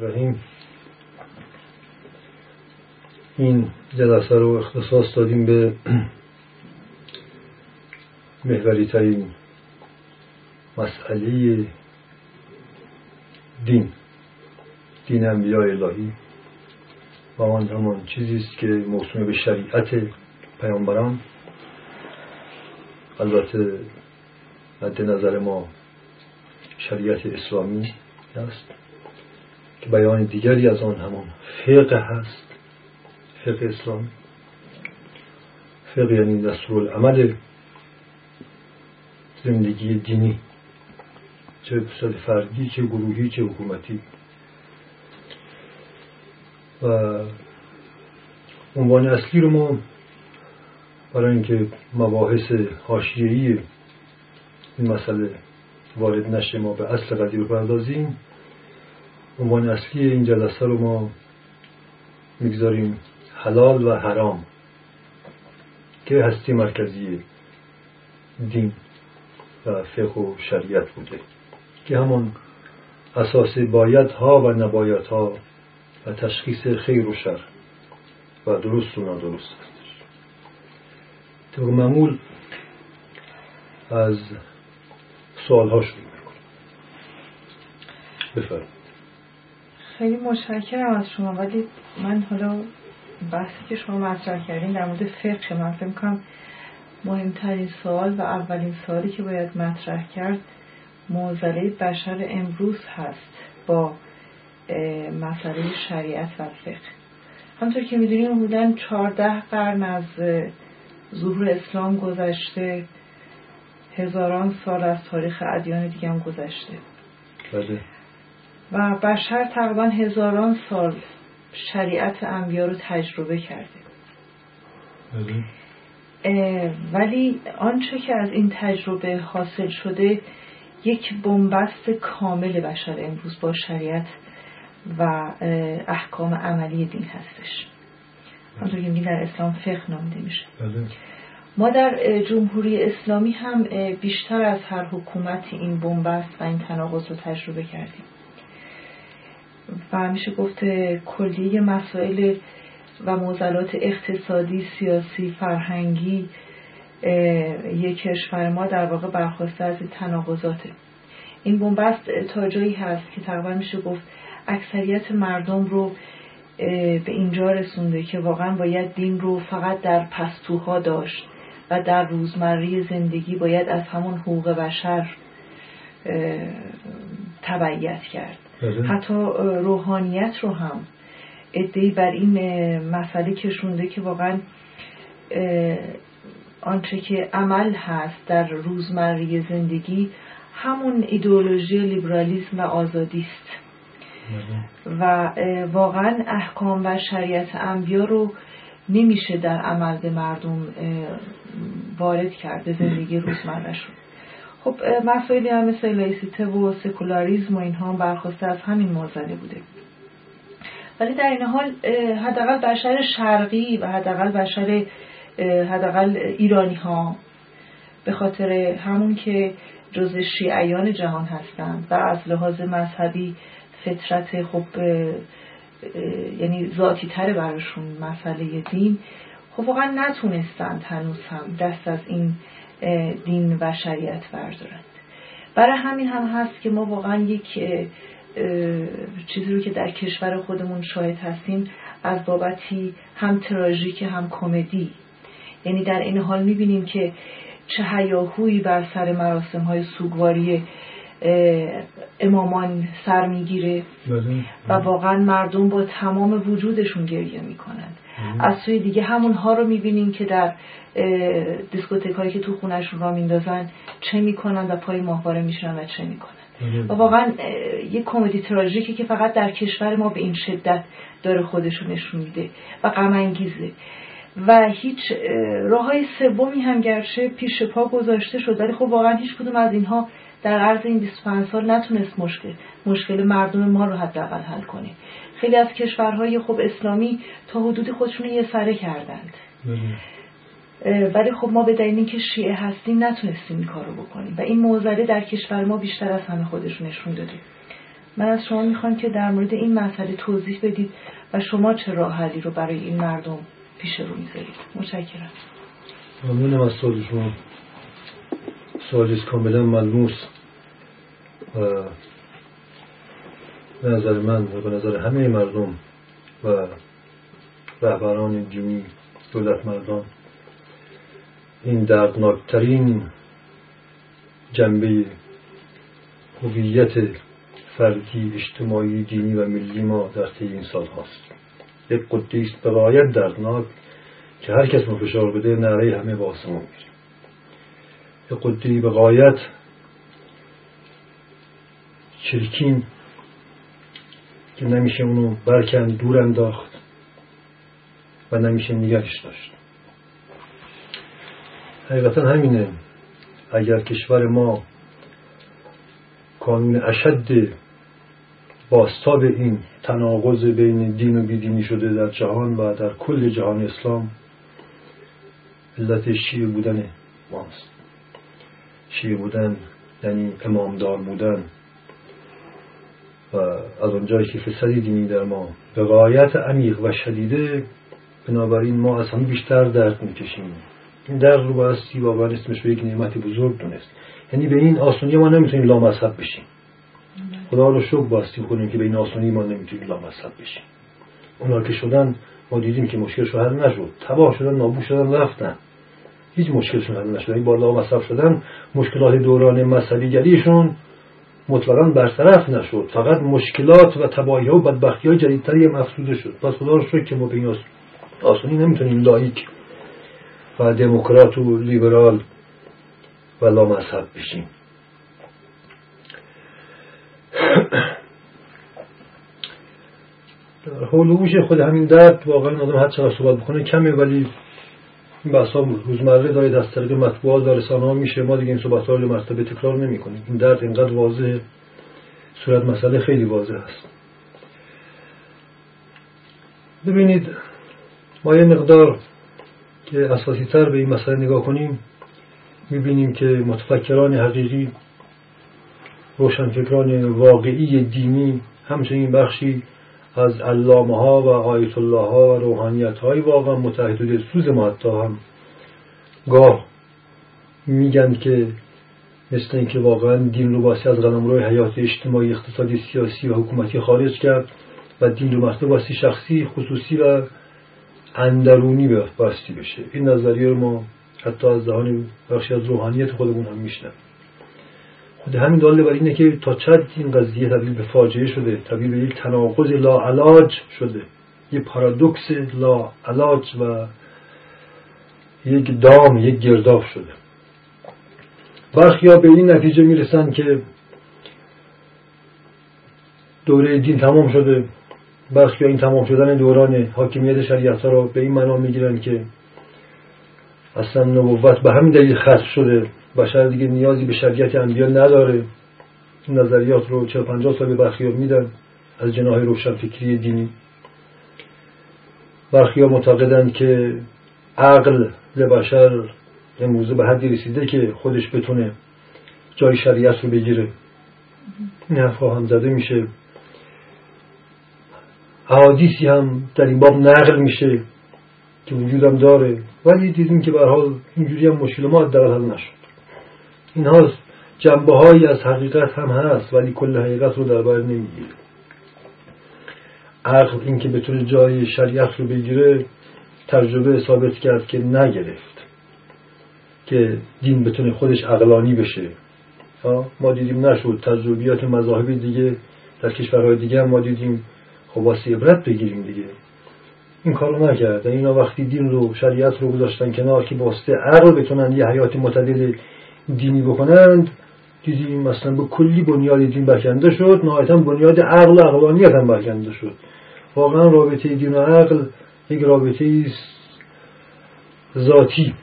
رحیم این جلسه رو اختصاص دادیم به محوری ترین مسئله دین دین انبیاء الهی. و آن همان چیزی است که موسوم به شریعت پیامبران. البته مد نظر ما شریعت اسلامی است. که بیان دیگری از آن همان. فقه هست. فقه اسلام. فقه یعنی دستور العمل زندگی دینی. چه به فردی چه گروهی چه حکومتی. و عنوان اصلی رو ما برای اینکه مباحث حاشیه‌ای این مسئله وارد نشه ما به اصل قضیه بپردازیم عنوان اصلی این جلسه رو ما می‌گذاریم حلال و حرام که هستی مرکزی دین و فقه و شریعت بوده که همون اساس باید ها و نباید ها و تشخیص خیر و شر و درست و نادرست هستش. طور معمول از سوال ها شروع می‌کنم. بفرمایید. خیلی متشکرم از شما ولی من حالا بحثی که شما مطرح کردین در مورد فقه من فکر کنم مهمترین سوال و اولین سوالی که باید مطرح کرد موزله بشر امروز هست با مسئله شریعت و فقه. همطور که می‌دونیم حدودا چهارده قرن از ظهور اسلام گذشته هزاران سال از تاریخ ادیان دیگه هم گذشته. بله. و بشر تقریبا هزاران سال شریعت انبیا رو تجربه کرده بله. ولی آنچه که از این تجربه حاصل شده یک بنبست کامل بشر امروز با شریعت و احکام عملی دین هستش همونطور که در اسلام فقه نامیده میشه بله. ما در جمهوری اسلامی هم بیشتر از هر حکومتی این بنبست و این تناقض رو تجربه کردیم و میشه گفت کلیه مسائل و موزلات اقتصادی، سیاسی، فرهنگی یک کشور ما در واقع برخواسته از تناقضاته این بنبست تا جایی هست که تقریبا میشه گفت اکثریت مردم رو به اینجا رسونده که واقعا باید دین رو فقط در پستوها داشت و در روزمره زندگی باید از همون حقوق بشر تبعیت کرد. حتی روحانیت رو هم ادهی بر این مسئله کشونده که واقعا آنچه که عمل هست در روزمره زندگی همون ایدئولوژی لیبرالیسم و آزادی است بله. و واقعا احکام و شریعت انبیا رو نمیشه در عمل به مردم وارد کرد به زندگی روزمرهشون. خب مسائلی هم مثل لایسیته و سکولاریزم و اینها برخواسته از همین موزله بوده. ولی در این حال حداقل بشر شرقی و حداقل بشر حداقل ایرانی ها به خاطر همون که جز شیعیان جهان هستند و از لحاظ مذهبی فطرت خب یعنی ذاتی تره براشون مسئله دین خب واقعا نتونستند هنوز هم دست از این دین و شریعت بردارند. برای همین هم هست که ما واقعا یک چیزی رو که در کشور خودمون شاهد هستیم از بابتی هم تراژیک هم کمدی. یعنی در این حال می‌بینیم که چه هیاهویی بر سر مراسم های سوگواری امامان سر می‌گیره بله. و واقعا مردم با تمام وجودشون گریه می‌کنند. از سوی دیگه همونها رو می‌بینیم که در دیسکوتک هایی که تو خونهشون را میندازن چه می‌کنن و پای ماهواره میشن و چه می‌کنن. و واقعا یک کمدی تراژیکی که فقط در کشور ما به این شدت داره خودشون نشون میده و غم انگیزه و هیچ راه های سومی هم گرچه پیش پا گذاشته شد ولی خب واقعا هیچ کدوم از اینها در عرض این 25 سال نتونست مشکل مشکل مردم ما رو حداقل حل کنه. خیلی از کشورهای خب اسلامی تا حدود خودشون یه سره کردند. بله. ولی خب ما به دلیل اینکه شیعه هستیم نتونستیم این کارو بکنیم. و این موزله در کشور ما بیشتر از همه خودشون نشون داده. من از شما می‌خوام که در مورد این مسئله توضیح بدید و شما چه راه حلی رو برای این مردم پیش رو می‌ذارید. متشکرم. ممنونم از سوال شما. سوالی کاملا ملموس. به نظر من و به نظر همه مردم و رهبران دینی دولت مردان این دردناکترین جنبه هویت فردی اجتماعی دینی و ملی ما در طی این سال هاست. یک به غایت دردناک که هر کس فشار بده نره همه با آسمان میره. یک قدی به غایت چرکین که نمیشه اونو برکن دور انداخت و نمیشه نگهش داشت. حقیقتا همینه. اگر کشور ما کانون اشد باستاب این تناقض بین دین و بیدینی شده در جهان و در کل جهان اسلام علت شیعه بودن ماست. شیعه بودن یعنی امامدار بودن. و از اونجایی که فسادی دینی در ما به غایت عمیق و شدیده بنابراین ما از همه بیشتر درد می‌کشیم. این درد رو بایستی واقعا اسمش رو یک نعمت بزرگ دونست. یعنی به این آسونی ما نمی‌تونیم لامذهب بشیم. خدا رو شکر باستی کنیم که به این آسونی ما نمی‌تونیم لامذهب بشیم. اونا که شدن ما دیدیم که مشکلشون حل نشد. تباه شدن نابود شدن رفتن. هیچ مشکلشون حل نشد. این بالا مصرف شدن مشکلات دوران مذهبیگریشون مطلقا برطرف نشد. فقط مشکلات و تباهی ها و بدبختی های جدیدتری هم افزوده شد. پس خدا رو که ما به این آسونی نمی‌تونیم. لایک و دموکرات و لیبرال و لامذهب بشیم. حول خود همین درد واقعا آدم هر چقدر صحبت بکنه کمه ولی این بحثا روزمره داره از طریق مطبوعات و رسانه ها میشه. ما دیگه این صحبت ها رو مرتبه تکرار نمی کنیم این درد اینقدر واضحه صورت مسئله خیلی واضح است. ببینید ما یه مقدار که اساسی تر به این مسئله نگاه کنیم می‌بینیم که متفکران حقیقی روشنفکران واقعی دینی همچنین بخشی از علامه ها و آیت الله ها و روحانیت های واقعا متحد سوز ما حتی هم. گاه میگن که مثل اینکه واقعا دین رو باسی از روی حیات اجتماعی اقتصادی سیاسی و حکومتی خارج کرد و دین رو باسی شخصی خصوصی و اندرونی باستی بشه. این نظریه رو ما حتی از دهان بخشی از روحانیت خودمون هم میشنم همین داله بر اینه که تا چند این قضیه تبدیل به فاجعه شده تبدیل به یک تناقض لاعلاج شده یک پارادوکس لاعلاج و یک دام یک گرداف شده. برخی ها به این نتیجه می‌رسن که دوره دین تمام شده. برخی این تمام شدن دوران حاکمیت شریعت ها رو به این معنا می‌گیرن که اصلا نبوت به همین دلیل خصف شده. بشر دیگه نیازی به شریعت انبیا نداره. این نظریات رو 40 50 سال به برخی میدن از جناح روشن فکری دینی. برخی ها معتقدند که عقل بشر امروزه به حدی رسیده که خودش بتونه جای شریعت رو بگیره. این هم زده میشه. احادیثی هم در این باب نقل میشه که وجودم داره. ولی دیدیم که به حال اینجوری هم مشکل ما در حل نشد. اینها جنبه هایی از حقیقت هم هست ولی کل حقیقت رو در بر نمی‌گیره. عقل اینکه بتونه جای شریعت رو بگیره تجربه ثابت کرد که نگرفت که دین بتونه خودش عقلانی بشه. ما دیدیم نشد تجربیات مذاهبی دیگه در کشورهای دیگه هم ما دیدیم خب واسه عبرت بگیریم دیگه. این کارو نکردن اینا وقتی دین رو شریعت رو گذاشتن کنار که واسطه عقل بتونن یه حیات متدل دینی بکنند. دیدیم مثلا به کلی بنیاد دین برکنده شد نهایتا بنیاد عقل و عقلانیت هم برکنده شد. واقعا رابطه دین و عقل یک رابطه ذاتی.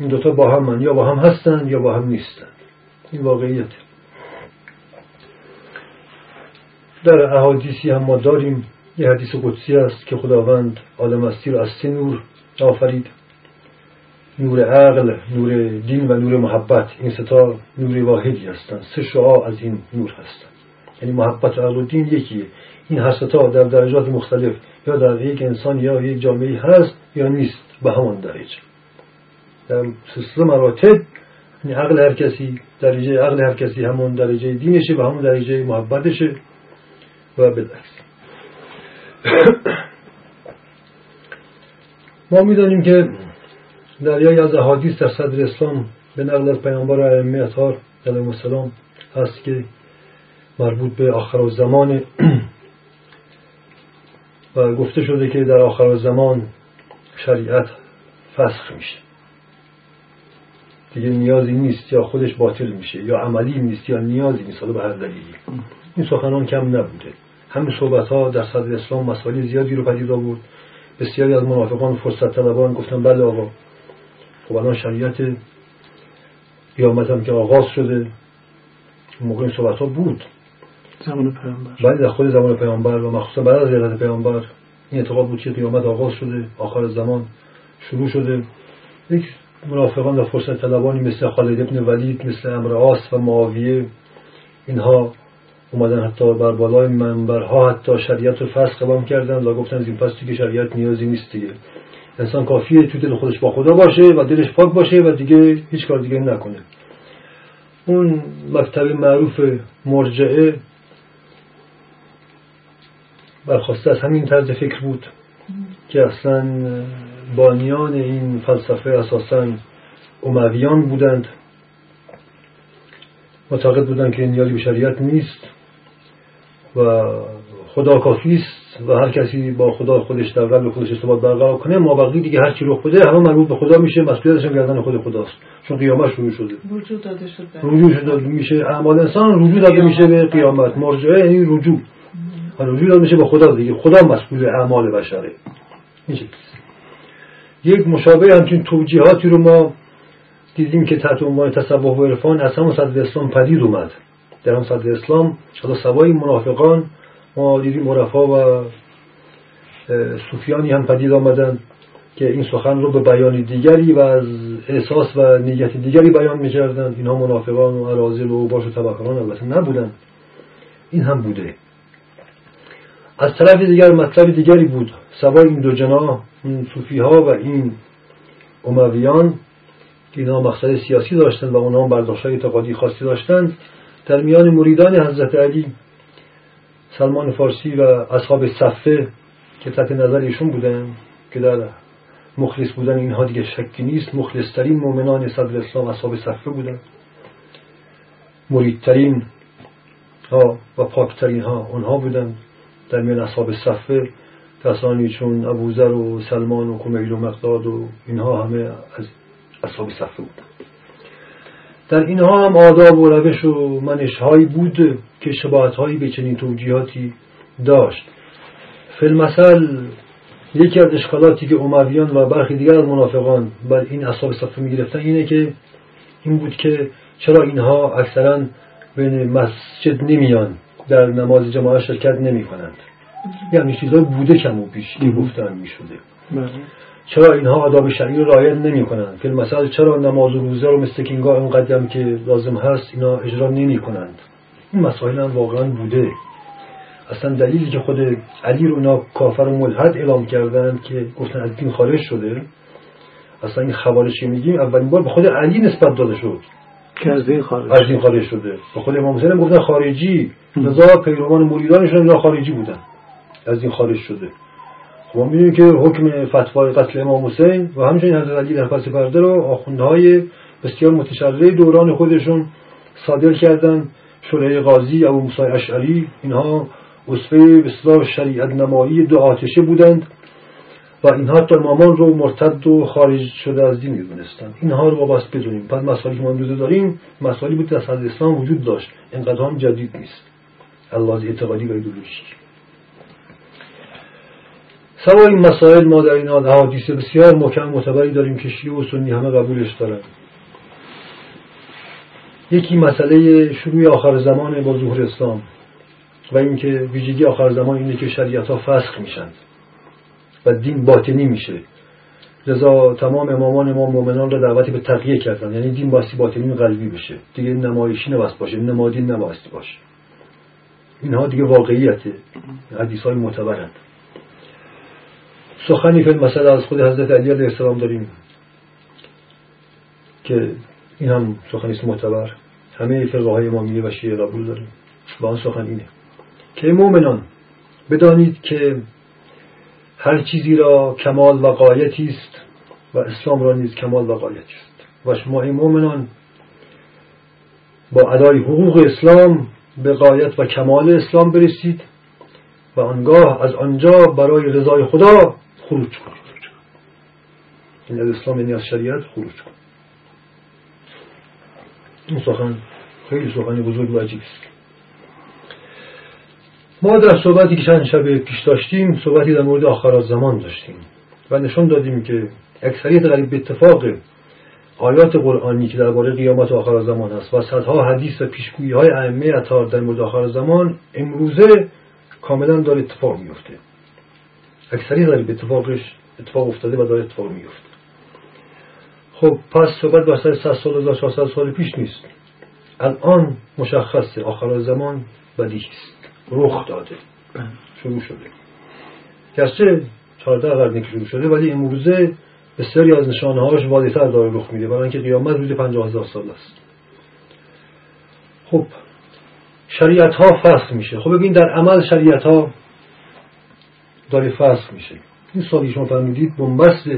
این دوتا با هم من یا با هم هستند یا با هم نیستند. این واقعیت. در احادیثی هم ما داریم. یه حدیث قدسی است که خداوند عالم هستی رو از سه نور آفرید. نور عقل نور دین و نور محبت. این ستا نور واحدی هستند سه شعاع از این نور هستند یعنی محبت عقل و دین یکیه. این هستا در درجات مختلف. یا در یک انسان یا یک جامعه هست یا نیست. به همان درجه. در سلسله مراتب یعنی عقل هر کسی درجه عقل هر کسی همون درجه دینشه و همون درجه محبتشه و بالعکس ما می‌دانیم که در یکی از احادیث در صدر اسلام به نقل از پیامبر ائمه اطهار علیهم السلام هست که مربوط به آخر زمان و گفته شده که در آخر زمان شریعت فسخ میشه. دیگه نیازی نیست یا خودش باطل میشه یا عملی نیست یا نیازی نیست حالا به هر دلیلی. این سخنان کم نبوده. همین صحبت ها در صدر اسلام مسائل زیادی رو پدید آورد. بسیاری از منافقان فرصت طلبان گفتن بله آقا خب الان شریعت قیامت هم که آغاز شده. موقع این صحبت ها بود. زمان پیامبر. بله در خود زمان پیامبر و مخصوصا بعد از ولادت پیامبر این اعتقاد بود که قیامت آغاز شده آخر زمان شروع شده. یک منافقان و فرصت طلبانی مثل خالد ابن ولید مثل امر آس و معاویه اینها اومدن حتی بر بالای منبرها حتی شریعت رو قبام کردن و گفتن از این پس دیگه شریعت نیازی نیست دیگه. انسان کافیه تو دل خودش با خدا باشه و دلش پاک باشه و دیگه هیچ کار دیگه نکنه. اون مکتب معروف مرجعه برخواسته از همین طرز فکر بود که اصلا بانیان این فلسفه اساسا امویان بودند. معتقد بودند که نیازی به شریعت نیست و خدا کافی است و هر کسی با خدا خودش در قلب خودش ارتباط برقرار کنه ما بقیه دیگه هر چی رخ بده همه مربوط به خدا میشه مسئولیتش هم گردن خود خداست. چون قیامت شروع شده. وجود داده شده رجوع داده میشه. اعمال انسان رجوع داده میشه به قیامت. مرجعه یعنی رجوع. رجوع داده میشه به خدا دیگه. خدا مسئول اعمال بشره. این یک مشابه همچین توجیهاتی رو ما دیدیم که تحت عنوان تصوف و عرفان از همون صدر اسلام پدید اومد. در هم صدر اسلام حالا سوای منافقان ما دیدیم عرفا و صوفیانی هم پدید آمدن که این سخن رو به بیان دیگری و از احساس و نیت دیگری بیان می‌کردند اینها منافقان و عرازل و باش و طبقان البته نبودن. این هم بوده. از طرف دیگر مطلب دیگری بود. سوای این دو جناح این صوفی ها و این امویان که اینها مقصد سیاسی داشتند و اونها برداشت های اعتقادی خاصی داشتند در میان مریدان حضرت علی سلمان فارسی و اصحاب صفه که تحت نظر ایشون بودن که در مخلص بودن اینها دیگه شکی نیست مخلصترین مؤمنان صدر اسلام اصحاب صفه بودن. مریدترین ها و پاکترین ها اونها بودن در میان اصحاب صفه. کسانی چون ابوذر و سلمان و کمیل و مقداد و اینها همه از اصحاب صفه بودن. در اینها هم آداب و روش و منش هایی بود که شباهت هایی به چنین توجیهاتی داشت. فیلمسل یکی از اشکالاتی که امویان و برخی دیگر از منافقان بر این اصحاب صفه می گرفتن اینه که این بود که چرا اینها اکثرا به مسجد نمیان در نماز جماعت شرکت نمی کنند یعنی چیزهای بوده کم و بیش گفتن می شده بله. چرا اینها آداب شرعی رو رعایت نمی کنند فیلم مثلا چرا نماز و روزه رو مثل اون قدم که لازم هست اینا اجرا نمی کنند این مسائل هم واقعا بوده. اصلا دلیلی که خود علی رو اینا کافر و ملحد اعلام کردند که گفتن از دین خارج شده اصلا این خوارشی میگیم اولین بار به خود علی نسبت داده شد. که از دین خارج از دین خارج شده. به خود امام حسین گفتن خارجی. لذا پیروان مریدانشون اینا خارجی بودن. از این خارج شده. خب می‌دونیم که حکم فتوای قتل امام حسین و همچنین حضرت علی در پس پرده رو آخوندهای بسیار متشرع دوران خودشون صادر کردن. شورای قاضی ابو موسی اشعری اینها اصفه به شریعت نمایی دو آتشه بودند و اینها تا رو مرتد و خارج شده از دین می‌دونستند اینها رو بابست بدونیم. پس مسائلی که ما امروزه داریم مسائلی بود صدر اسلام وجود داشت. اینقدر هم جدید نیست. الله اعتقادی و ایدولوژیک سوا این مسائل ما در این حدیث بسیار محکم معتبری داریم که شیعه و سنی همه قبولش دارن یکی مسئله شروع آخر زمان با ظهور اسلام و اینکه ویژگی آخر زمان اینه که شریعت ها فسخ میشن و دین باطنی میشه. لذا تمام امامان ما مؤمنان را دعوتی به تقیه کردن. یعنی دین باستی باطنی و قلبی بشه. دیگه نمایشی نباید باشه نمادین نباید باشه. اینها دیگه واقعیت. حدیث های معتبرند. سخنی که مثلا از خود حضرت علی علیه السلام داریم که این هم سخنی است معتبر. همه فرقه های امامیه و شیعه قبول داریم. و آن سخن اینه که مؤمنان بدانید که هر چیزی را کمال و قایتی است و اسلام را نیز کمال و قایتی است. و شما ای مؤمنان با ادای حقوق اسلام به قایت و کمال اسلام برسید و آنگاه از آنجا برای رضای خدا خروج کنید این از اسلام یعنی از شریعت خروج کنید این سخن خیلی سخن بزرگ و عجیب است. ما در صحبتی که چند شب پیش داشتیم صحبتی در مورد آخر زمان داشتیم و نشان دادیم که اکثریت قریب به اتفاق آیات قرآنی که درباره قیامت آخر زمان است و صدها حدیث و پیشگویی های ائمه اطهار در مورد آخر زمان امروزه کاملا داره اتفاق میفته اکثری داره به اتفاقش اتفاق افتاده و داره اتفاق میفته. خب پس صحبت بر 100 سال 1400 سال پیش نیست. الان مشخصه آخر زمان بدیهی است. رخ داده. شروع شده. گرچه 14 قرن که شروع شده ولی امروزه بسیاری از نشانه هاش واضح‌تر داره رخ میده. برای اینکه قیامت روز 50 هزار سال است. خب شریعت ها فصل میشه. خب ببین در عمل شریعت ها داره فصل میشه. این سالی شما فرمودید بنبست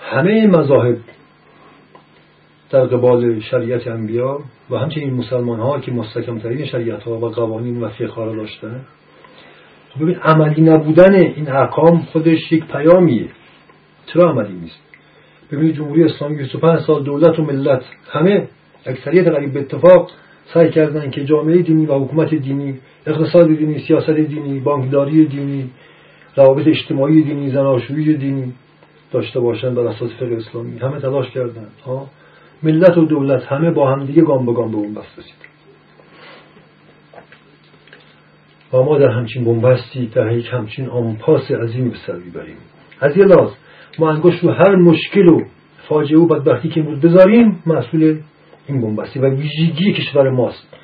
همه مذاهب در قبال شریعت انبیا و همچنین مسلمان ها که مستکمترین شریعت ها و قوانین و فقه را داشتن. ببین عملی نبودن این احکام خودش یک پیامیه. چرا عملی نیست؟ ببینید جمهوری اسلامی 25 سال دولت و ملت همه اکثریت قریب به اتفاق سعی کردن که جامعه دینی و حکومت دینی اقتصاد دینی سیاست دینی بانکداری دینی روابط اجتماعی دینی زناشویی دینی داشته باشند بر اساس فقه اسلامی. همه تلاش کردن. ها؟ ملت و دولت همه با هم دیگه گام به گام به اون بست و ما در همچین بنبستی در یک همچین آمپاس عظیمی به سر می‌بریم. از یه لاز ما انگشت رو هر مشکل و فاجعه و بدبختی که بود بذاریم مسئول این بنبستی و ویژگی کشور ماست.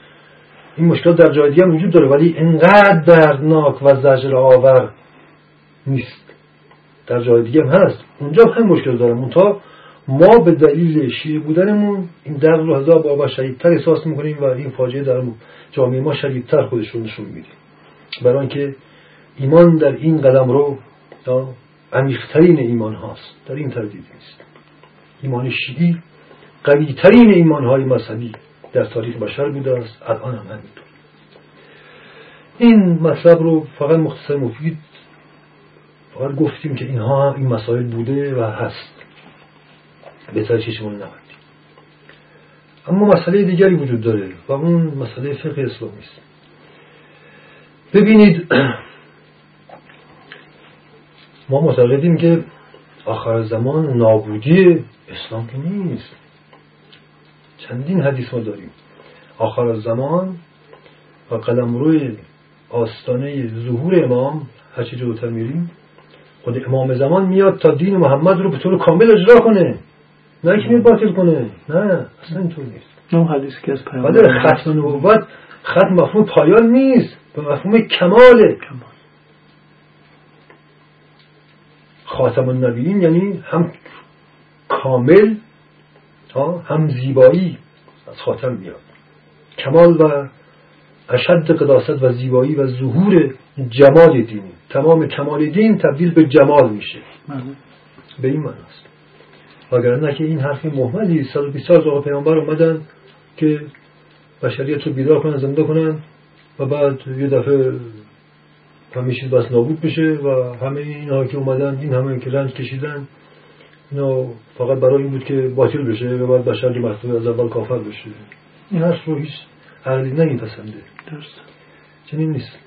این مشکلات در جای دیگه وجود داره ولی انقدر دردناک و زجر آور نیست. در جای دیگه هم هست. اونجا هم مشکل داره منتها ما به دلیل شیعه بودنمون این درد رو هزار بابا شدیدتر احساس می‌کنیم و این فاجعه در جامعه ما شدیدتر خودش رو نشون میده برای اینکه ایمان در این قدم رو عمیقترین ایمان هاست. در این تردید نیست. ایمان شیعی قویترین ایمان های مذهبی در تاریخ بشر بوده است. الان هم همینطور. این مطلب رو فقط مختصر مفید فقط گفتیم که اینها این مسائل بوده و هست. بهتر چشمون اما مسئله دیگری وجود داره و اون مسئله فقه اسلامی است. ببینید ما معتقدیم که آخر زمان نابودی اسلام که نیست. چندین حدیث ما داریم. آخر زمان و قدم روی آستانه ظهور امام هرچی جلوتر میریم خود امام زمان میاد تا دین محمد رو به طور کامل اجرا کنه. نه که باطل کنه. نه اصلا اینطور نیست. اون حدیثی که از پیامبر ختم نبوت ختم مفهوم پایان نیست. به مفهوم کماله. کمال. خاتم النبیین یعنی هم کامل هم زیبایی از خاتم میاد. کمال و اشد قداست و زیبایی و ظهور جمال دینی تمام کمال دین تبدیل به جمال میشه. بله. به این معناست. وگرنه که این حرفی محمدی 120 سال آقا پیامبر اومدن که بشریت رو بیدار کنن زنده کنن و بعد یه دفعه همه چیز بس نابود بشه و همه اینها که اومدن این همه که رنج کشیدن اینا فقط برای این بود که باطل بشه و بعد بشر مرتبه از اول کافر بشه. این حرف رو هیچ عقلی نمیپسنده درست. چنین نیست.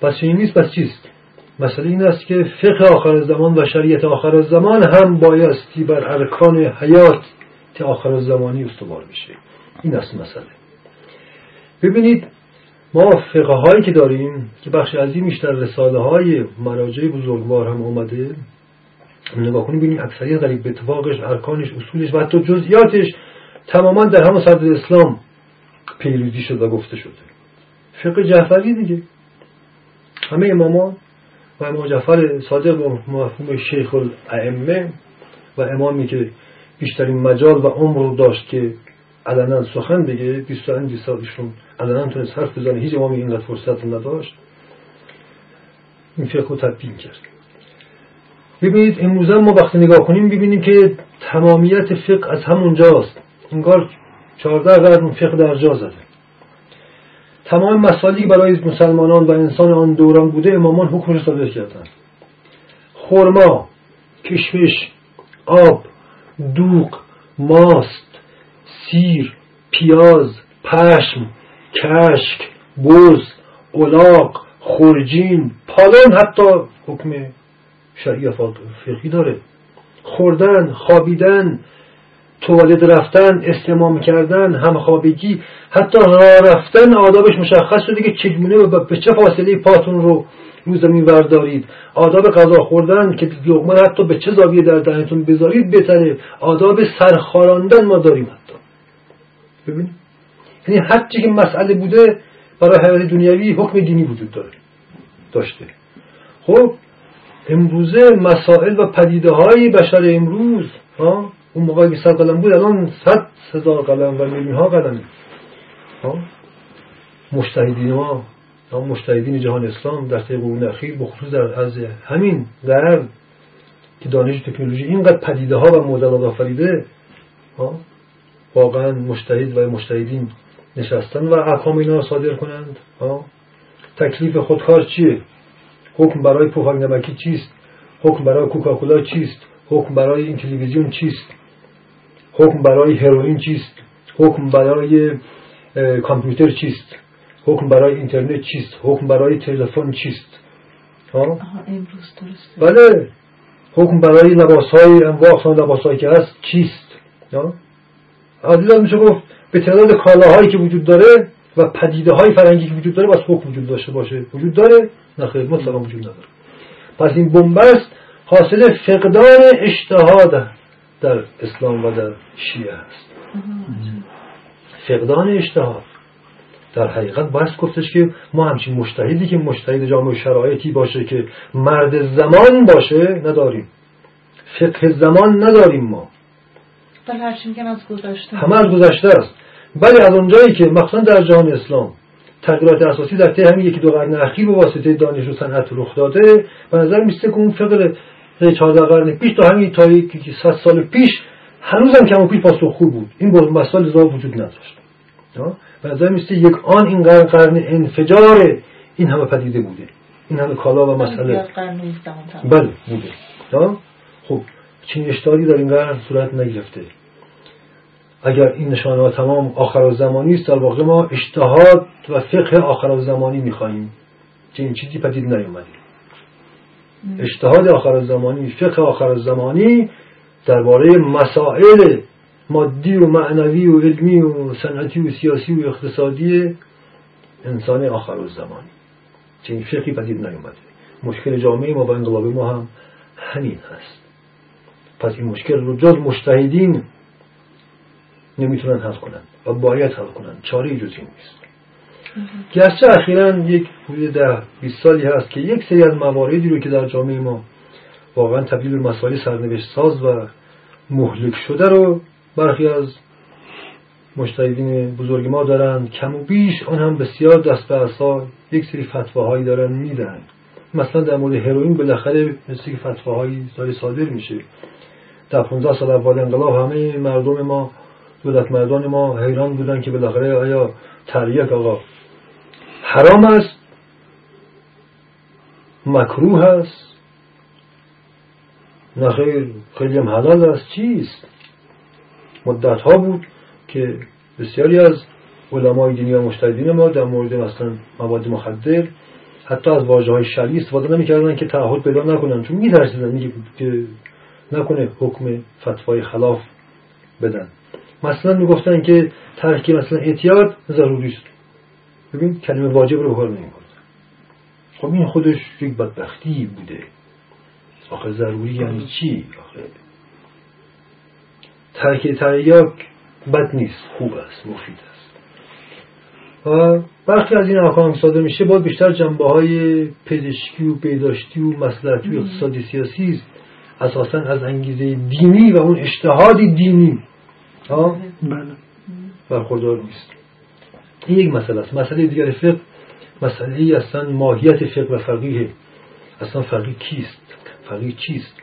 پس چنین نیست پس چیست؟ مسئله این است که فقه آخر زمان و شریعت آخر زمان هم بایستی بر ارکان حیات آخر زمانی استوار بشه. این است مسئله. ببینید ما فقه هایی که داریم که بخش عظیمیش در رساله های مراجع بزرگوار هم آمده نگاه کنیم ببینیم اکثریت به اتفاقش ارکانش اصولش و حتی جزئیاتش تماما در همون صدر اسلام پیروزی شده و گفته شده فقه جعفری دیگه. همه امامان و امام جعفر صادق و مفهوم شیخ الائمه و امامی که بیشترین مجال و عمر رو داشت که علنا سخن بگه 25 سال ایشون علنا تونست حرف بزنه هیچ امامی اینقدر فرصت نداشت. این فقه رو تبیین کرد. ببینید امروز ما وقتی نگاه کنیم ببینیم که تمامیت فقه از همونجاست. انگار چهارده قرن فقه در جا زده. تمام مسائلی برای مسلمانان و انسان آن دوران بوده امامان حکمش صادر کردن خرما کشمش آب دوغ ماست سیر پیاز پشم کشک بز الاغ خورجین پالان حتی حکم شرعی فقهی داره. خوردن خوابیدن توالت رفتن استمام کردن همخوابگی حتی راه رفتن آدابش مشخص شده که چگونه و به چه فاصله پاتون رو رو زمین وردارید آداب غذا خوردن که لقمه حتی به چه زاویه در دهنتون بذارید بهتره. آداب سرخاراندن ما داریم حتی. ببینید؟ یعنی هر که مسئله بوده برای حیات دنیوی حکم دینی وجود داره. داشته. خب امروزه مسائل و پدیده های بشر امروز ها؟ اون موقعی که صد قلم بود الان صد هزار قلم و میلیون ها قلم مشتهدین ما مشتهدین جهان اسلام در طی قرون اخیر بخصوص در از همین در که دانش تکنولوژی اینقدر پدیده ها و مدلات آفریده واقعا مشتهد و مشتهدین نشستن و احکام اینا رو صادر کنند تکلیف خودکار چیه؟ حکم برای پفک نمکی چیست؟ حکم برای کوکاکولا چیست؟ حکم برای این تلویزیون چیست؟ حکم برای هروئین چیست؟ حکم برای کامپیوتر چیست؟ حکم برای اینترنت چیست؟ حکم برای تلفن چیست؟ ها؟ بله. حکم برای لباس های انواع لباس هایی که هست چیست؟ عزیزان میشه گفت به تعداد کالاهایی که وجود داره و پدیده های فرنگی که وجود داره بس حکم وجود داشته باشه. وجود داره؟ نه خیر مطلقا وجود نداره. پس این بنبست حاصل فقدان اجتهاد در اسلام و در شیعه است. فقدان اجتهاد در حقیقت باید گفتش که ما همچین مشتهدی که مشتهد جامعه شرایطی باشه که مرد زمان باشه نداریم. فقه زمان نداریم ما. بله از گذشته. همه از گذشته است. ولی از اونجایی که مخصوصا در جهان اسلام تغییرات اساسی در طی همین یکی دو قرن اخیر به واسطه دانش و صنعت رخ داده به نظر میسته که اون فقه 14 قرن پیش تا همین تاریخی که 100 سال پیش هنوزم کم و پیش پاسخ خوب بود. این مسائل زا وجود نداشت. به نظر میسته یک آن این قرن قرن انفجار این همه پدیده بوده. این همه کالا و مسئله. بله بوده. خب چین اشتاری در این قرن صورت نگرفته. اگر این نشانه ها تمام آخر زمانی است در واقع ما اجتهاد و فقه آخر زمانی می‌خواهیم. که این چیزی پدید نیومده. اجتهاد آخر زمانی فقه آخر زمانی درباره مسائل مادی و معنوی و علمی و صنعتی و سیاسی و اقتصادی انسان آخر زمانی چنین فقهی پدید نیومده. مشکل جامعه ما و انقلاب ما هم همین هست. پس این مشکل رو جز مشتهدین نمی‌تونن حل کنن و باید حل کنن. چاره جز این نیست. گرچه اخیرا یک حدود ده 20 سالی هست که یک سری از مواردی رو که در جامعه ما واقعا تبدیل به مسائل سرنوشت ساز و مهلک شده رو برخی از مشتهدین بزرگ ما دارند. کم و بیش آن هم بسیار دست به اصا یک سری فتواهایی دارن میدن. مثلا در مورد هروئین بالاخره مثل فتواهایی داره صادر میشه. در 15 سال اول انقلاب همه مردم ما دولت مردان ما حیران بودن که بالاخره آیا تریک آقا حرام است مکروه است. نخیر خیلی هم حلال است. چیست؟ مدت ها بود که بسیاری از علمای دینی و مشتهدین ما در مورد مثلا مواد مخدر حتی از واجه های شرعی استفاده نمی‌کردن که تعهد پیدا نکنن چون میترسیدن که نکنه حکم فتوای خلاف بدن. مثلا می‌گفتن که ترک مثلا اعتیاد ضروری است. ببین کلمه واجب رو بکار نمی‌برد خب این خودش یک بدبختی بوده. آخه ضروری یعنی چی؟ آخه ترک تریاک بد نیست خوب است مفید است. و برخی از این احکام صادر میشه باید بیشتر جنبه های پزشکی و بهداشتی و مسلحتی و اقتصادی سیاسی است اساسا از انگیزه دینی و اون اجتهاد دینی. بله. برخوردار نیست. این یک مسئله است. مسئله دیگر فقه مسئله اصلا ماهیت فقه و فقیه اصلا فقیه کیست؟ فقیه چیست؟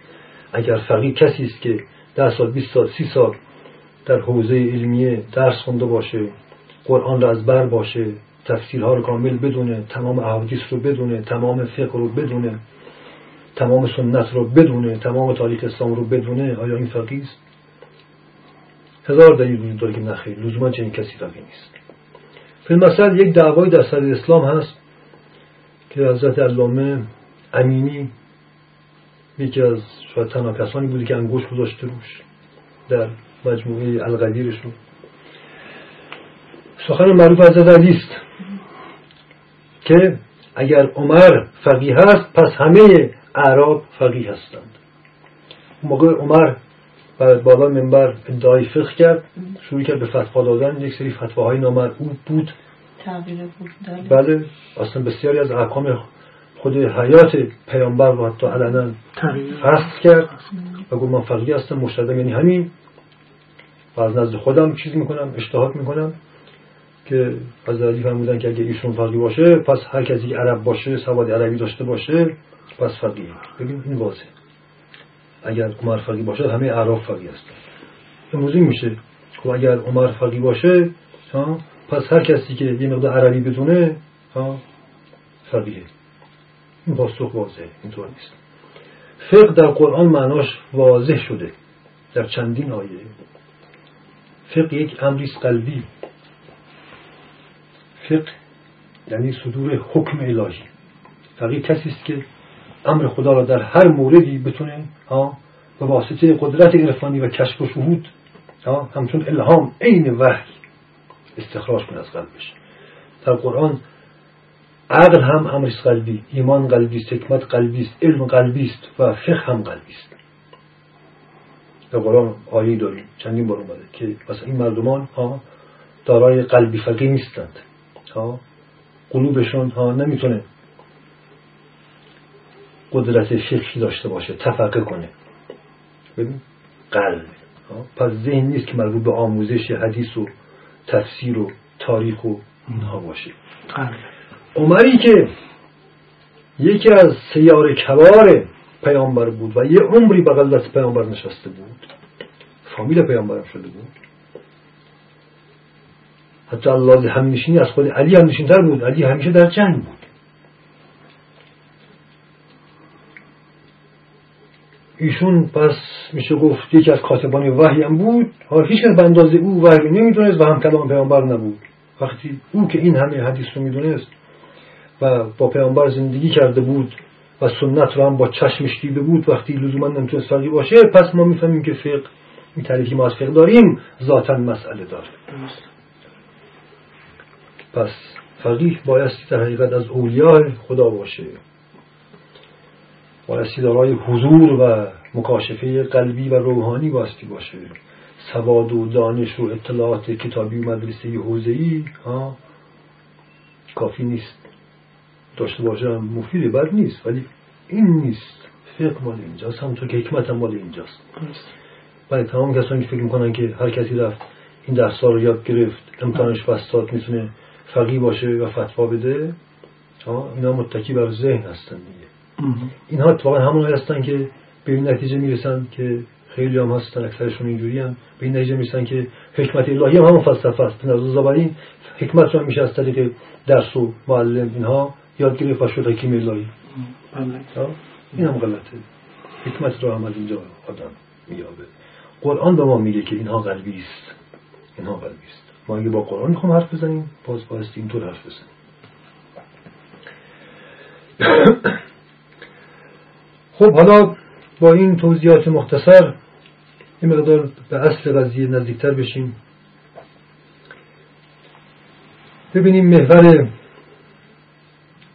اگر فقیه کسی است که ده سال 20 سال سی سال در حوزه علمیه درس خونده باشه قرآن را از بر باشه تفسیرها رو کامل بدونه تمام احادیث رو بدونه تمام فقه رو بدونه تمام سنت رو بدونه تمام تاریخ اسلام رو بدونه آیا این فقیه است؟ هزار دلیل وجود داره که نخیر. لزوما چنین کسی فقیه نیست. فیلم یک دعوای در سر اسلام هست که حضرت علامه امینی یکی از شاید تنها کسانی بودی که انگوش گذاشته روش در مجموعه القدیرشون سخن معروف از علی است که اگر عمر فقیه هست پس همه اعراب فقیه هستند. موقع عمر بعد بالا منبر ادعای فقه کرد شروع کرد به فتوا دادن یک سری فتواهای نامرئی بود. بله اصلا بسیاری از احکام خود حیات پیامبر رو حتی علنا فصل کرد و گفت من فقیه هستم مشتدم یعنی همین. و از نزد خودم چیز می‌کنم اشتهاد می‌کنم که از علی فرمودن که اگه ایشون فقیه باشه پس هر کسی عرب باشه سواد عربی داشته باشه پس فقیه ببین این واضحه. اگر عمر فقیه باشه همه عرب فقیه هستن امروز میشه. خب اگر عمر فقیه باشه پس هر کسی که یه مقدار عربی بدونه فقیه این پاسخ واضحه. اینطور نیست. فقه در قرآن معناش واضح شده. در چندین آیه. فقه یک امریس قلبی. فقه یعنی صدور حکم الهی. فقیه کسی است که امر خدا را در هر موردی بتونه ها به واسطه قدرت عرفانی و کشف و شهود همچون الهام عین وحی استخراج کنه از قلبش. در قرآن عقل هم امرش قلبی ایمان قلبی است حکمت قلبی است علم قلبی است و فقه هم قلبی است. در قرآن آیه داریم چندین بار اومده که مثلا این مردمان ها دارای قلبی فقی نیستند ها قلوبشون ها نمی‌تونه قدرت فقهی داشته باشه تفقه کنه. ببین قلب. پس ذهن نیست که مربوط به آموزش حدیث و تفسیر و تاریخ و اینها باشه. عمری که یکی از سیار کبار پیامبر بود و یه عمری بغل دست پیامبر نشسته بود فامیل پیامبرم شده بود. حتی الله همنشینی از خود علی هم نشینتر بود. علی همیشه در جنگ بود. ایشون پس میشه گفت یکی از کاتبان وحی هم بود. حالا هیچ به اندازه او وحی نمی‌دونست و هم کلام پیامبر نبود. وقتی او که این همه حدیث رو می‌دونست و با پیامبر زندگی کرده بود و سنت رو هم با چشمش دیده بود وقتی لزوما نمی‌تونست فقیه باشه پس ما می‌فهمیم که فقه این تعریفی ما از فقه داریم ذاتا مسئله داره. پس فقیه بایستی در حقیقت از اولیاء خدا باشه. بایستی دارای حضور و مکاشفه قلبی و روحانی باستی باشه. سواد و دانش و اطلاعات کتابی و مدرسه حوزه‌ای ها کافی نیست. داشته باشه مفید بد نیست ولی این نیست. فقه مال اینجاست همونطور که حکمت هم مال اینجاست. ولی تمام کسانی که فکر می‌کنن که هر کسی رفت این درس رو یاد گرفت امتحانش بستاد می‌تونه فقی باشه و فتوا بده اینا متکی بر ذهن هستن دیگه. اینها اتفاقا همون هستن که به این نتیجه می‌رسن که خیلی هم هستن اکثرشون اینجوری هم. به این نتیجه می‌رسن که حکمت الهی هم همون فلسفه است. به این حکمت رو میشه از طریق درس و معلم اینها یاد گرفت و شد حکیم الهی. بله. این هم غلطه. حکمت رو عمل اینجا آدم میابه قرآن به ما میگه که اینها قلبی است. اینها قلبی است. ما اگه با قرآن می‌خوام حرف بزنیم باز بایستی اینطور حرف بزنیم. خب حالا با این توضیحات مختصر این مقدار به اصل قضیه نزدیکتر بشیم. ببینیم محور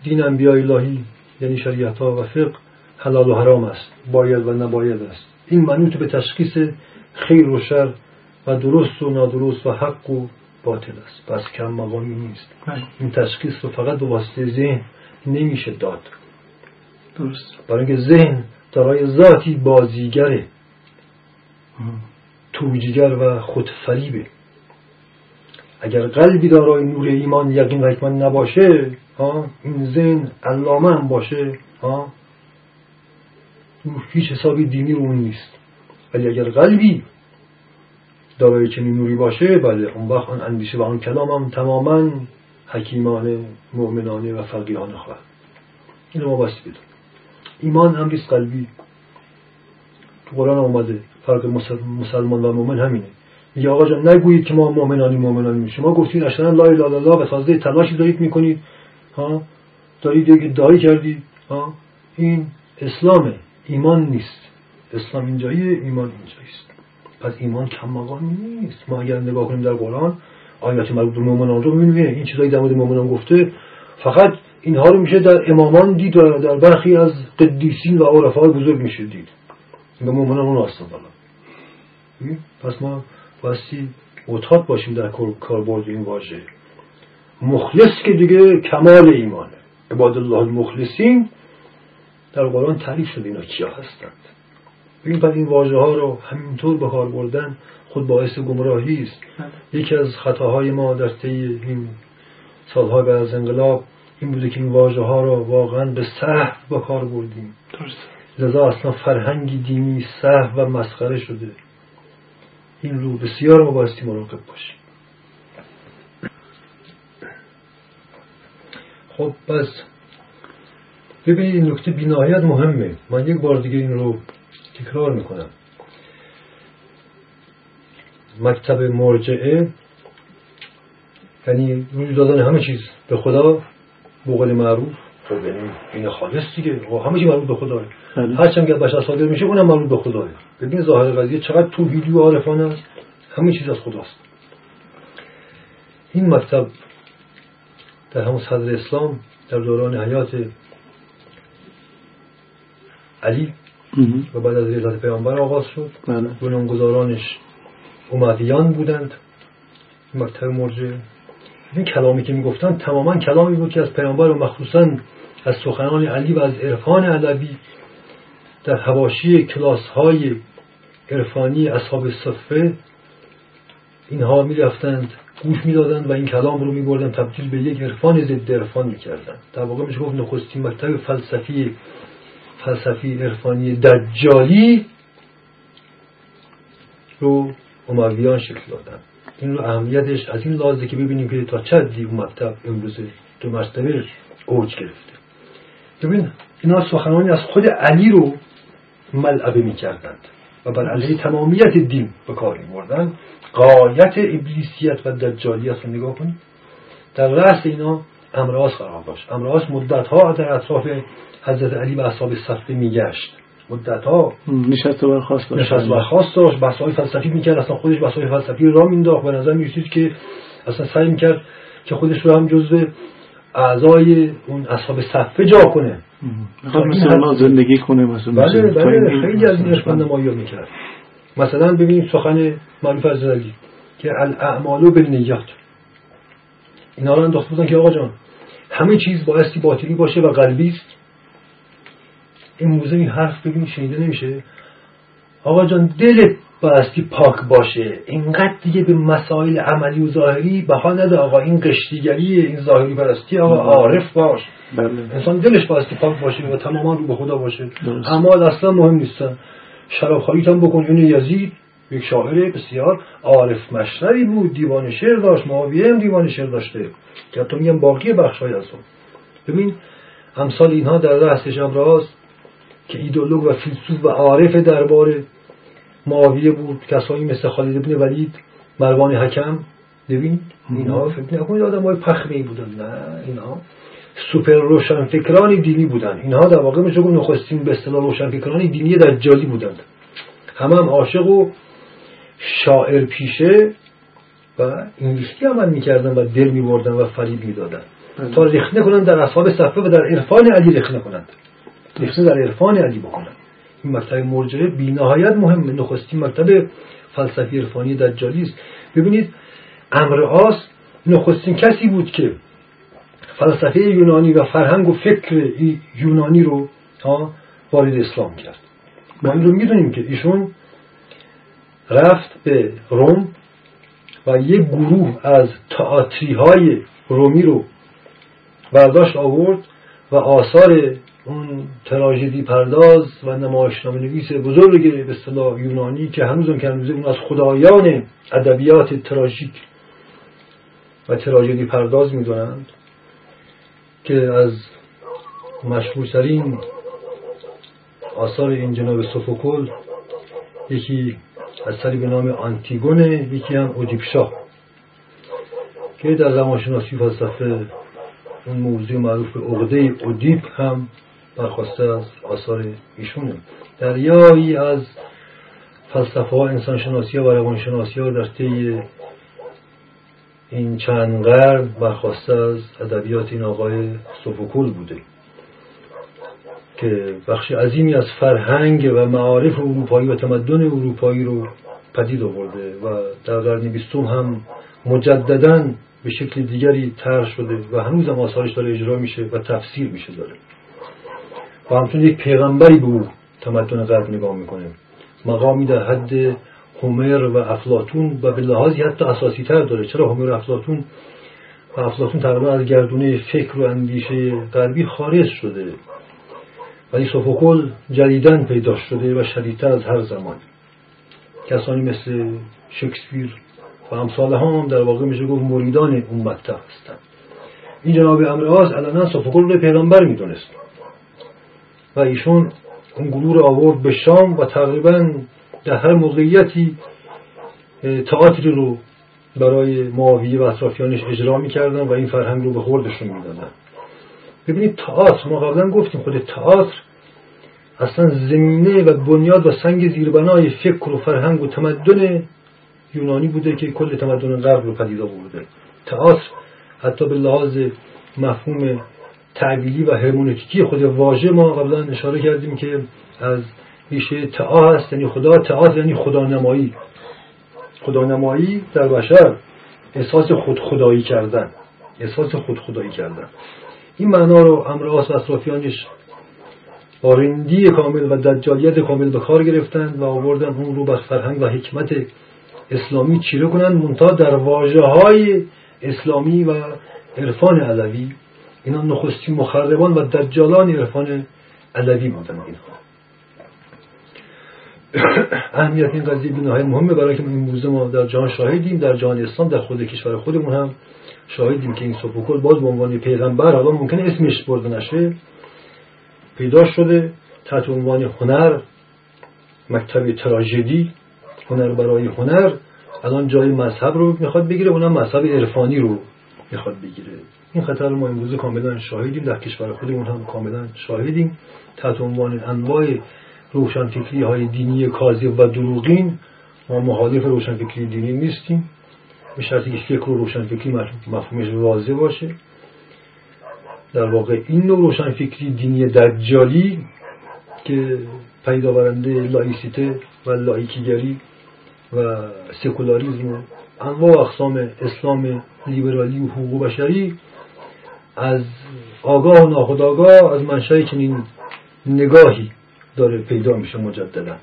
دین انبیاء الهی یعنی شریعت ها و فقه حلال و حرام است. باید و نباید است. این منوط به تشخیص خیر و شر و درست و نادرست و حق و باطل است. پس کم مقامی نیست. بله. این تشخیص رو فقط به واسطه ذهن نمیشه داد. درست. برای اینکه ذهن دارای ذاتی بازیگره. توجیگر و خودفریبه. اگر قلبی دارای نور ایمان یقین و نباشه این ذهن علامه هم باشه هیچ حسابی دینی رو نیست. ولی اگر قلبی دارای چنین نوری باشه بله اون وقت آن اندیشه و آن کلام هم تماما حکیمانه مؤمنانه و فقیهانه خواهد. اینو ما باستی بدون ایمان امریز قلبی تو قرآن آمده فرق مسلمان و مؤمن همینه. میگه آقا جان نگویید که ما مؤمنانی مؤمنانی شما گفتید اشترا لا اله الا الله تازه تلاشی دارید می‌کنید. ها؟ دارید یک دایی کردید. ها؟ این اسلامه. ایمان نیست. اسلام اینجاییه ایمان اینجاییست. پس ایمان کم مقامی نیست. ما اگر نگاه کنیم در قرآن آیات مربوط به مؤمنان رو می‌بینیم. این چیزایی در مورد مؤمنان گفته فقط اینها رو میشه در امامان دید و در برخی از قدیسین و عرفای بزرگ میشه دید. به مؤمنان اون هستن پس ما باستی اتحاد باشیم در کاربرد این واژه. مخلص که دیگه کمال ایمانه. عباد الله المخلصین در قرآن تعریف شده اینا کیا هستند. ببین پس این واژه ها رو همینطور به کار بردن خود باعث گمراهی است. بله. یکی از خطاهای ما در طی این سالهای بعد از انقلاب این بوده که این واژه ها رو واقعا به صحف به کار بردیم. لذا اصلا فرهنگی دینی صحف و مسخره شده. این رو بسیار ما بایستی مراقب باشیم. خب پس ببینید این نکته بینایت مهمه. من یک بار دیگه این رو تکرار می‌کنم. مکتب مرجعه یعنی روی دادن همه چیز به خدا. بقول معروف. خب یعنی این خالص دیگه. خب همه چیز مربوط به خداه بله. هرچند که بشر صادر میشه اونم مربوط به خداه ببین ظاهر قضیه چقدر توحیدی و عارفانه است. همه چیز از خداست. این مکتب در همون صدر اسلام در دوران حیات علی و بعد از ریزت پیامبر آغاز شد. بله. بنیانگذارانش امویان بودند. مکتب مرجع. این کلامی که می‌گفتن تماما کلامی بود که از پیامبر و مخصوصا از سخنان علی و از عرفان علوی در هواشی کلاس های عرفانی اصحاب صفه اینها می‌رفتند گوش می‌دادند و این کلام رو میبردن تبدیل به یک عرفان ضد عرفان می‌کردند. در واقع میشه گفت نخستین مکتب فلسفی فلسفی عرفانی دجالی رو امویان شکل دادن. این رو اهمیتش از این لازه که ببینیم که تا چه حدی اون مکتب امروز دو مرتبه اوج گرفته. ببین اینا سخنانی از خود علی رو ملعبه می‌کردند و بر علیه تمامیت دین به کار بردن قایت ابلیسیت و دجالیت رو نگاه کنید. در رأس اینا امراض قرار داشت. امراض مدت ها در اطراف حضرت علی و اصحاب صفه میگشت. مدت ها نشست و برخواست داشت. نشست و برخواست داشت. بحث های فلسفی می‌کرد. اصلا خودش بحث های فلسفی را مینداخت به نظر می‌رسید که اصلا سعی می‌کرد که خودش رو هم جزو اعضای اون اصحاب صفه جا کنه. خب مثلا زندگی کنه مثلا بله بله. خیلی از این اشکان نمایی می‌کرد. مثلا ببینیم سخن معروف از علی که الاعمالو بالنیات. اینا رو انداخت بودن که آقا جان همه چیز بایستی باطلی باشه و قلبی است. این موزه این حرف ببین شنیده نمیشه. آقا جان دلت بایستی پاک باشه. اینقدر دیگه به مسائل عملی و ظاهری بها نده آقا. این قشتیگری این ظاهری پرستی. آقا عارف باش. بله. انسان دلش بایستی پاک باشه و تماما رو به خدا باشه. اما اصلا مهم نیستن شراب هم بکن این یزید. یک شاعر بسیار عارف مشربی بود. دیوان شعر داشت. معاویه هم دیوان شعر داشته. که تو میگم باقی بخشای از اون. ببین امثال اینها در رأسش امراض که ایدولوگ و فیلسوف و عارف دربار معاویه بود کسایی مثل خالد ابن ولید مروان حکم ببین اینها فکر نکنید آدم های پخمی بودن نه اینها سوپر روشنفکرانی دینی بودن. اینها در واقع میشه گفت نخستین به اصطلاح روشنفکرانی دینی دجالی بودند هم هم عاشق و شاعر پیشه و انگلیسی عمل می‌کردن و دل میبردن و فریب می‌دادن. بله. تا رخنه کنند در اصحاب صفه و در عرفان علی رخنه کنند رخنه در عرفان علی بکنند این مکتب مرجعه بی نهایت مهمه. نخستین مکتب فلسفی عرفانی دجالی است. ببینید امر آس نخستین کسی بود که فلسفه یونانی و فرهنگ و فکر یونانی رو وارد اسلام کرد. ما این رو می‌دونیم که ایشون رفت به روم و یک گروه از تئاتری های رومی رو برداشت آورد و آثار اون تراژدی پرداز و نمایشنامه نویس بزرگ به اصطلاح یونانی که هنوزم که هنوز اون از خدایان ادبیات تراژیک و تراژدی پرداز می‌دونند که از مشهورترین آثار این جناب سوفوکل یکی اثری به نام آنتیگونه یکی هم اودیپشا که در زمانشناسی فلسفه اون موضوع معروف به عقده اودیپ هم برخواسته از آثار ایشونه دریایی از فلسفه ها انسانشناسی و روانشناسی ها در طی این چند قرن برخواسته از ادبیات این آقای سوفوکل بوده که بخش عظیمی از فرهنگ و معارف اروپایی و تمدن اروپایی رو پدید آورده و در قرن بیستم هم مجددا به شکل دیگری طرح شده و هنوز هم آثارش داره اجرا میشه و تفسیر میشه داره. و همچون یک پیغمبری به او تمدن غرب نگاه می‌کنه. مقامی در حد هومر و افلاتون و به لحاظی حتی اساسی تر داره. چرا هومر و افلاتون و افلاتون تقریبا از گردونه فکر و اندیشه غربی خارج شده. ولی سوفوکل جدیدن پیدا شده و شدیدتر از هر زمان. کسانی مثل شکسپیر و امثال هم در واقع میشه گفت مریدان اون مکتب هستند. این جناب امرآز علنا سوفوکل رو پیغمبر می‌دونست. و ایشون اون گروه رو آورد به شام و تقریبا در هر موقعیتی تئاتری رو برای معاویه و اطرافیانش اجرا می‌کردن و این فرهنگ رو به خوردشون می‌دادن. ببینید تئاتر ما قبلا گفتیم خود تئاتر اصلا زمینه و بنیاد و سنگ زیربنای فکر و فرهنگ و تمدن یونانی بوده که کل تمدن غرب رو پدید آورده. تئاتر حتی به لحاظ مفهوم تعبیلی و هرمونتیکی خود واژه ما قبلا اشاره کردیم که از ریشه تعا هست یعنی خدا تعا یعنی خدا نمایی خدا نمایی در بشر احساس خود خدایی کردن احساس خود خدایی کردن. این معنا رو امر آس و اطرافیانش با کامل و دجالیت کامل به کار گرفتند و آوردن اون رو بر فرهنگ و حکمت اسلامی چیره کنند منتها در واجه های اسلامی و عرفان علوی اینا نخستی مخربان و دجالان عرفان علوی بودن اینها. اهمیت این قضیه بینهای مهمه برای که این موزه ما در جهان شاهدیم در جهان اسلام در خود کشور خودمون هم شاهدیم که این سوفوکل باز به عنوان پیغمبر حالا ممکنه اسمش برده نشه پیدا شده تحت عنوان هنر مکتب تراژدی هنر برای هنر. الان جای مذهب رو می‌خواد بگیره اونم مذهب عرفانی رو می‌خواد بگیره. این خطر رو ما امروز کاملا شاهدیم. در کشور خودمون هم کاملا شاهدیم. تحت عنوان انواع روشنفکری های دینی کاذب و دروغین ما مخالف روشنفکری دینی نیستیم. به شرطی که فکر و روشنفکری مفهومش واضح باشه. در واقع این نوع روشنفکری دینی دجالی که پیدا برنده لایسیته و لایکیگری و سکولاریزم و انواع اقسام اسلام لیبرالی و حقوق بشری خودآگاه و ناخودآگاه از منشأ چنین نگاهی داره پیدا میشه مجددا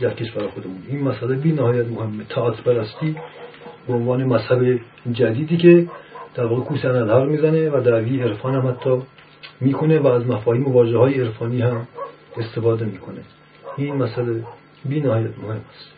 در کشور خودمون. این مسئله بی نهایت مهمه. طاغوت پرستی به عنوان مذهب جدیدی که در واقع کوس اناالحق می‌زنه و دعوی عرفان هم حتی می‌کنه و از مفاهیم واژه های عرفانی هم استفاده می‌کنه. این مسئله بی نهایت مهم است.